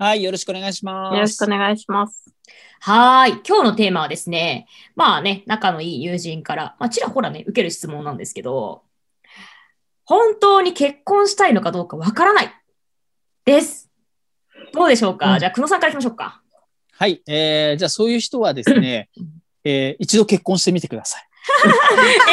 はい、よろしくお願いします。よろしくお願いします。はい。今日のテーマはですね、まあね、仲のいい友人から、まあ、ちらほらね、受ける質問なんですけど、本当に結婚したいのかどうかわからないです。どうでしょうか、うん、じゃあ、久野さんからいきましょうか。はい。えー、じゃあ、そういう人はですね、えー、一度結婚してみてください。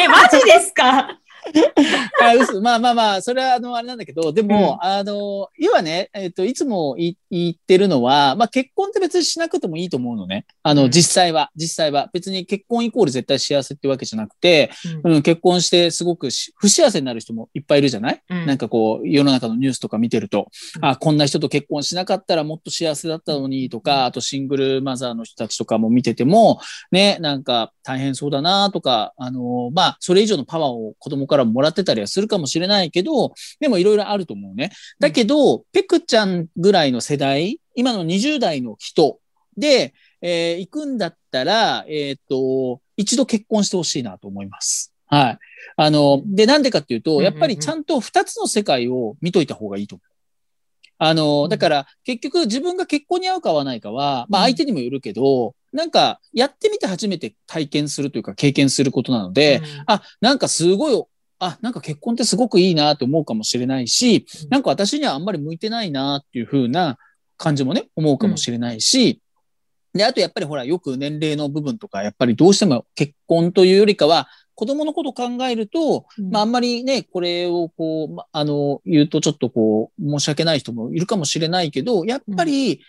え、マジですか？あ嘘。まあまあまあ、それはあの、あれなんだけど、でも、うん、あの、要はね、えっ、ー、と、いつも言ってるのは、まあ結婚って別にしなくてもいいと思うのね。あの、実際は、実際は。別に結婚イコール絶対幸せってわけじゃなくて、うん、うん、結婚してすごく不幸せになる人もいっぱいいるじゃない、うん、なんかこう、世の中のニュースとか見てると、あ、こんな人と結婚しなかったらもっと幸せだったのにとか、あとシングルマザーの人たちとかも見てても、ね、なんか大変そうだなとか、あの、まあ、それ以上のパワーを子供からもらってたりはするかもしれないけど、でもいろいろあると思うね。だけど、うん、ペクちゃんぐらいの世代、今の20代の人で、えー、行くんだったら、えっ、ー、と、一度結婚してほしいなと思います。はい。あの、で、なんでかっていうと、やっぱりちゃんと二つの世界を見といた方がいいと思う。あの、だから、結局自分が結婚に合うか合わないかは、まあ相手にもよるけど、なんか、やってみて初めて体験するというか経験することなので、うん、あ、なんかすごいあ、なんか結婚ってすごくいいなと思うかもしれないし、なんか私にはあんまり向いてないなっていう風な感じもね、思うかもしれないし、で、あとやっぱりほら、よく年齢の部分とか、やっぱりどうしても結婚というよりかは、子供のことを考えると、まああんまりね、これをこう、あの、言うとちょっとこう、申し訳ない人もいるかもしれないけど、やっぱり、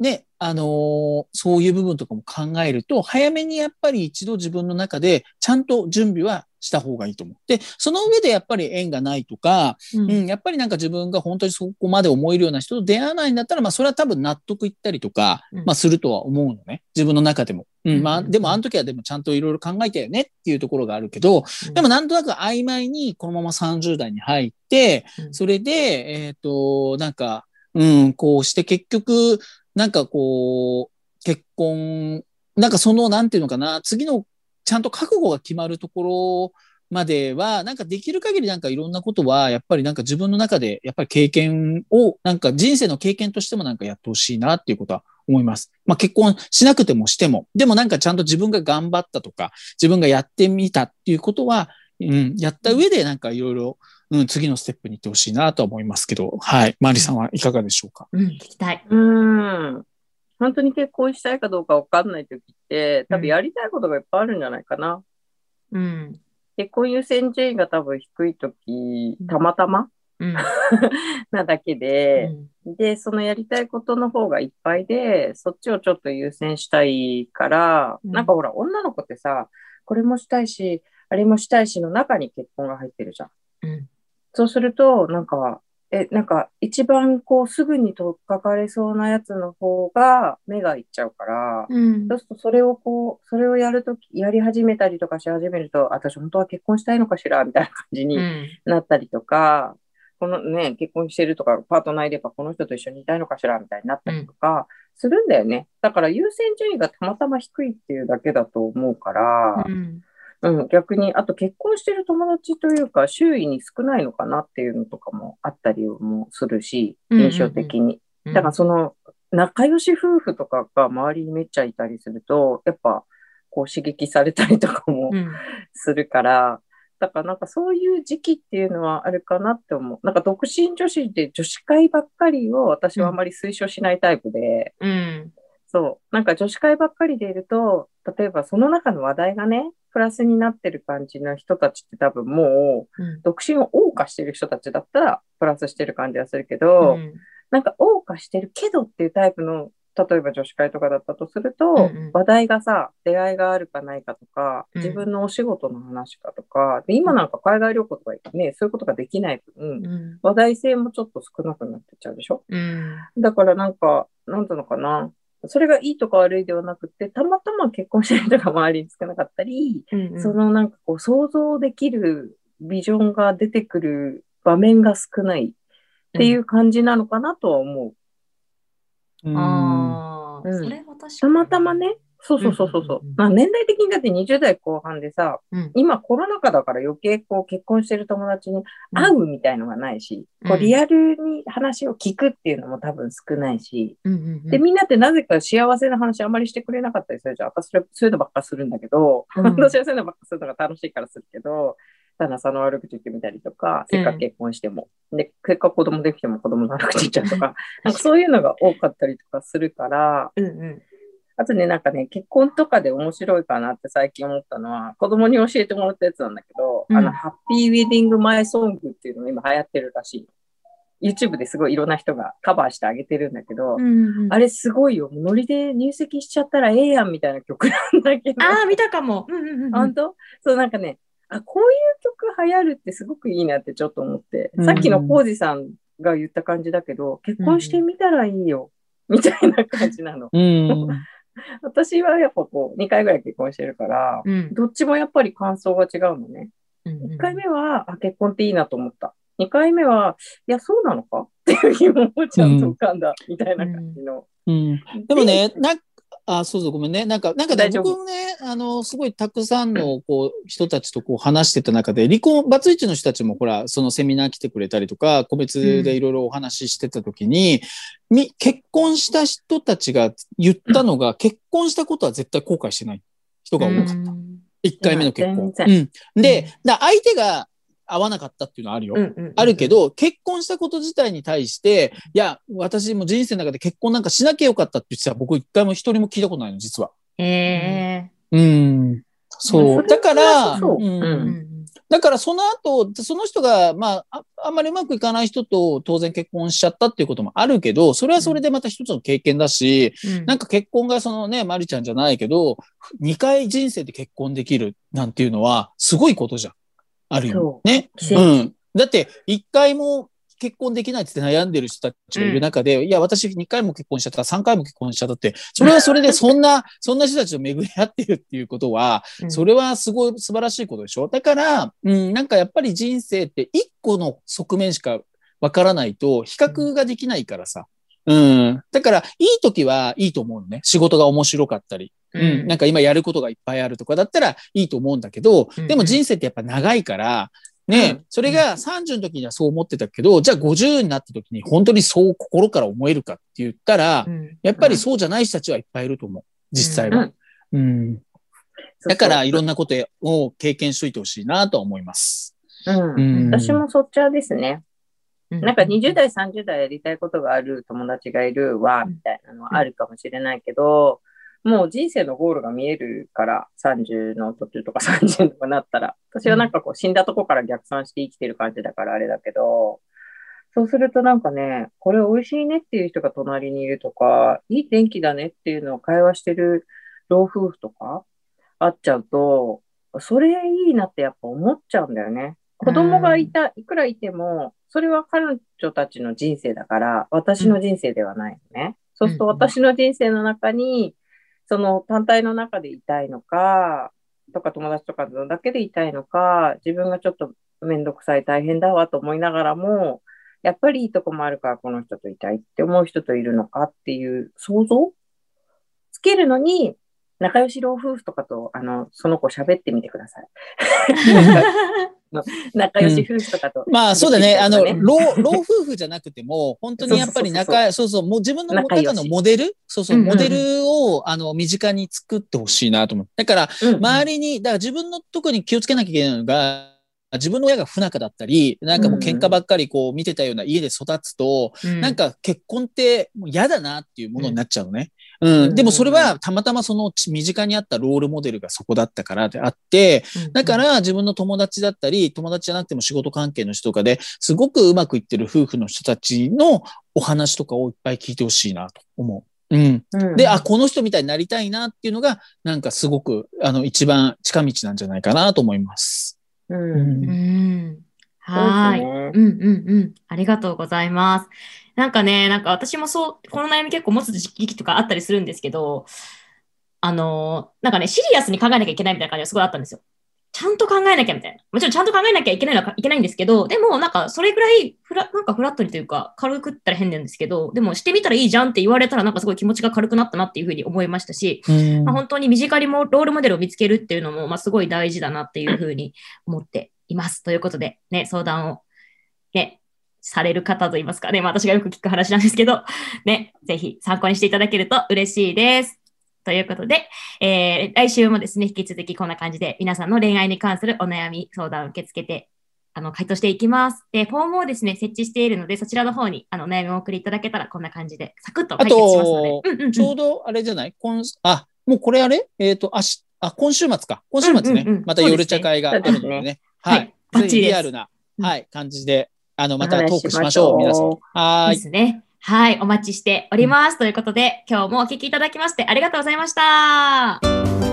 ね、あのー、そういう部分とかも考えると、早めにやっぱり一度自分の中でちゃんと準備はした方がいいと思う。で、その上でやっぱり縁がないとか、うん、うん、やっぱりなんか自分が本当にそこまで思えるような人と出会わないんだったら、まあそれは多分納得いったりとか、うん、まあするとは思うのね。自分の中でも。うん、まあでもあの時はでもちゃんといろいろ考えたよねっていうところがあるけど、でもなんとなく曖昧にこのまま30代に入って、それで、えっ、ー、と、なんか、うん、こうして結局、なんかこう、結婚、なんかその、なんていうのかな、次のちゃんと覚悟が決まるところまでは、なんかできる限りなんかいろんなことは、やっぱりなんか自分の中で、やっぱり経験を、なんか人生の経験としてもなんかやってほしいなっていうことは思います。まあ結婚しなくてもしても、でもなんかちゃんと自分が頑張ったとか、自分がやってみたっていうことは、うん、やった上でなんかいろいろ、うん、次のステップに行ってほしいなと思いますけど、はい。マリさんはいかがでしょうか？うん、聞きたい。うん。本当に結婚したいかどうかわかんない時って、多分やりたいことがいっぱいあるんじゃないかな。うん。結婚優先順位が多分低い時、たまたま、うん、なだけで、うん、で、そのやりたいことの方がいっぱいで、そっちをちょっと優先したいから、うん、なんかほら、女の子ってさ、これもしたいし、あれもしたいしの中に結婚が入ってるじゃん。うん、そうすると、なんか、え、なんか一番こうすぐに取っかかれそうなやつの方が目がいっちゃうから、うん、そうするとそれをこう、それをやるとき、やり始めたりとかし始めると、私本当は結婚したいのかしらみたいな感じになったりとか、うん、このね、結婚してるとか、パートナーいればこの人と一緒にいたいのかしらみたいになったりとかするんだよね。だから優先順位がたまたま低いっていうだけだと思うから、うんうん、逆に、あと結婚してる友達というか、周囲に少ないのかなっていうのとかもあったりもするし、印象的に。だからその、仲良し夫婦とかが周りにめっちゃいたりすると、やっぱ、こう刺激されたりとかもするから、うん、だからなんかそういう時期っていうのはあるかなって思う。なんか独身女子で女子会ばっかりを私はあまり推奨しないタイプで、うん、そう。なんか女子会ばっかりでいると、例えばその中の話題がね、プラスになってる感じの人たちって多分もう、うん、独身を謳歌してる人たちだったらプラスしてる感じはするけど、うん、なんか謳歌してるけどっていうタイプの例えば女子会とかだったとすると、うんうん話題がさ、出会いがあるかないかとか、うん自分のお仕事の話かとか、で今なんか海外旅行とかね、そういうことができない分、うん。話題性もちょっと少なくなってっちゃうでしょ？うん。だからなんか、なんていうのかな？それがいいとか悪いではなくて、たまたま結婚してる人が周りに少なかったり、うんそのなんかこう想像できるビジョンが出てくる場面が少ないっていう感じなのかなとは思う。うんああ、うんそれは確かに。たまたまね、そうそうそうそう。そううんうんうん。まあ年代的にだって20代後半でさ、うん。今コロナ禍だから余計こう結婚してる友達に会うみたいのがないし、うん。こうリアルに話を聞くっていうのも多分少ないし、うんうんうん。で、みんなってなぜか幸せな話あんまりしてくれなかったりするじゃん。私そういうのばっかするんだけど、うん。私はそういうのばっかするのが楽しいからするけど、旦那さんの悪口言ってみたりとか、せっかく結婚しても、で、せっかく子供できても子供の悪口言っちゃうとか、なんかそういうのが多かったりとかするから、うんうん。あとね、なんかね、結婚とかで面白いかなって最近思ったのは、子供に教えてもらったやつなんだけど、うんあの、ハッピーウェディングマイソングっていうのが今流行ってるらしい。YouTube ですごいいろんな人がカバーしてあげてるんだけど、うんうんあれすごいよ。ノリで入籍しちゃったらええやんみたいな曲なんだけど。ああ、見たかも。うんうんうんうん。本当？そう、なんかね、あ、こういう曲流行るってすごくいいなってちょっと思って、うんさっきのコウジさんが言った感じだけど、結婚してみたらいいよ。みたいな感じなの。うん。私はやっぱこう、2回ぐらい結婚してるから、うん。どっちもやっぱり感想が違うのね。うんうん1回目は、あ、結婚っていいなと思った。2回目は、いや、そうなのか？っていう疑問もちゃんと浮かんだ、みたいな感じの。うん。でもね、なんあ、そうそう、ごめんね。なんか、なんか僕もね、あの、すごいたくさんの、こう、人たちとこう話してた中で、離婚、バツイチの人たちも、ほら、そのセミナー来てくれたりとか、個別でいろいろお話ししてた時に、み、結婚した人たちが言ったのが、結婚したことは絶対後悔してない人が多かった。うん一回目の結婚。全うん。で、だ相手が合わなかったっていうのはあるよ。あるけど、結婚したこと自体に対して、いや、私も人生の中で結婚なんかしなきゃよかったって言ってたら僕一回も一人も聞いたことないの、実は。へえ。うん。そう。だから、そううんだからその後、その人が、まあ、ああんまりうまくいかない人と当然結婚しちゃったっていうこともあるけど、それはそれでまた一つの経験だし、うんなんか結婚がそのね、まりちゃんじゃないけど、二回人生で結婚できるなんていうのは、すごいことじゃん。あるよそ。ね。うん。だって、一回も結婚できないって悩んでる人たちがいる中で、いや、私二回も結婚しちゃった、三回も結婚しちゃったって、それはそれでそんな、そんな人たちと巡り合ってるっていうことは、それはすごい素晴らしいことでしょ？だから、うん、なんかやっぱり人生って一個の側面しかわからないと比較ができないからさ。うん。だから、いい時はいいと思うのね。仕事が面白かったり。うん。なんか今やることがいっぱいあるとかだったらいいと思うんだけど、うんでも人生ってやっぱ長いから、ね、うん。それが30の時にはそう思ってたけど、じゃあ50になった時に本当にそう心から思えるかって言ったら、うん。やっぱりそうじゃない人たちはいっぱいいると思う。実際は。うん。だからいろんなことを経験しといてほしいなとは思います。うん。うん。私もそっちはですね。うなんか20代、30代やりたいことがある友達がいるわ、うん。みたいなのはあるかもしれないけど、もう人生のゴールが見えるから、30の途中とか30とかなったら、私はなんかこう死んだとこから逆算して生きてる感じだからあれだけど、そうするとなんかね、これ美味しいねっていう人が隣にいるとか、いい天気だねっていうのを会話してる老夫婦とか会っちゃうと、それいいなってやっぱ思っちゃうんだよね。子供がいた、いくらいても、それは彼女たちの人生だから、私の人生ではないのね。そうするとうん私の人生の中に、その単体の中でいたいのか、とか友達とかだけでいたいのか、自分がちょっとめんどくさい大変だわと思いながらも、やっぱりいいとこもあるからこの人といたいって思う人といるのかっていう想像？つけるのに、仲良し老夫婦とかと、あの、その子喋ってみてください。仲良し夫婦とかと。まあそうだね。あの、ね老、老夫婦じゃなくても、本当に やっぱり仲、そうそう、もう自分の中のモデル？そうそう、うんうんモデルを、あの、身近に作ってほしいなと思う。だから、うん。周りに、だから自分の特に気をつけなきゃいけないのが、自分の親が不仲だったり、なんかもう喧嘩ばっかりこう見てたような家で育つと、なんか結婚ってもう嫌だなっていうものになっちゃうのね。うん。うんでもそれはたまたまその身近にあったロールモデルがそこだったからであって、だか、ら自分の友達だったり、友達じゃなくても仕事関係の人とかですごくうまくいってる夫婦の人たちのお話とかをいっぱい聞いてほしいなと思う。うん。うんで、あ、この人みたいになりたいなっていうのが、なんかすごく、あの、一番近道なんじゃないかなと思います。う。うんんうん。はーい。そうんうんうん。ありがとうございます。なんかね、なんか私もそう、この悩み結構持つ時期とかあったりするんですけど、あのーなんかね、シリアスに考えなきゃいけないみたいな感じがすごいあったんですよ。ちゃんと考えなきゃみたいな。もちろんちゃんと考えなきゃいけないのはいけないんですけど、でもなんかそれぐらいフラ、なんかフラットにというか軽くったら変なんですけど、でもしてみたらいいじゃんって言われたらなんかすごい気持ちが軽くなったなっていうふうに思いましたし、うんまあ、本当に身近にもロールモデルを見つけるっていうのも、まあ、すごい大事だなっていうふうに思っています。ということで、ね、相談を、ね、される方といいますかね、まあ、私がよく聞く話なんですけど、ね、ぜひ参考にしていただけると嬉しいです。ということで、えー来週もですね、引き続きこんな感じで皆さんの恋愛に関するお悩み、相談を受け付けて、あの、回答していきます。で、フォームをですね、設置しているので、そちらの方に、あの、お悩みをお送りいただけたら、こんな感じで、サクッと解決しますので。あとうんうんうんちょうどあれじゃない？今あ、もうこれあれ？えっ、と、あし、あ、今週末か。今週末ね。うんうんうんまた夜茶会があるのでね。はいはい。バッチリアルな、うんはい、感じで、あの、まおたトークしましょう。皆さん。はーい。ですね。はい、お待ちしております。ということで、今日もお聞きいただきましてありがとうございました。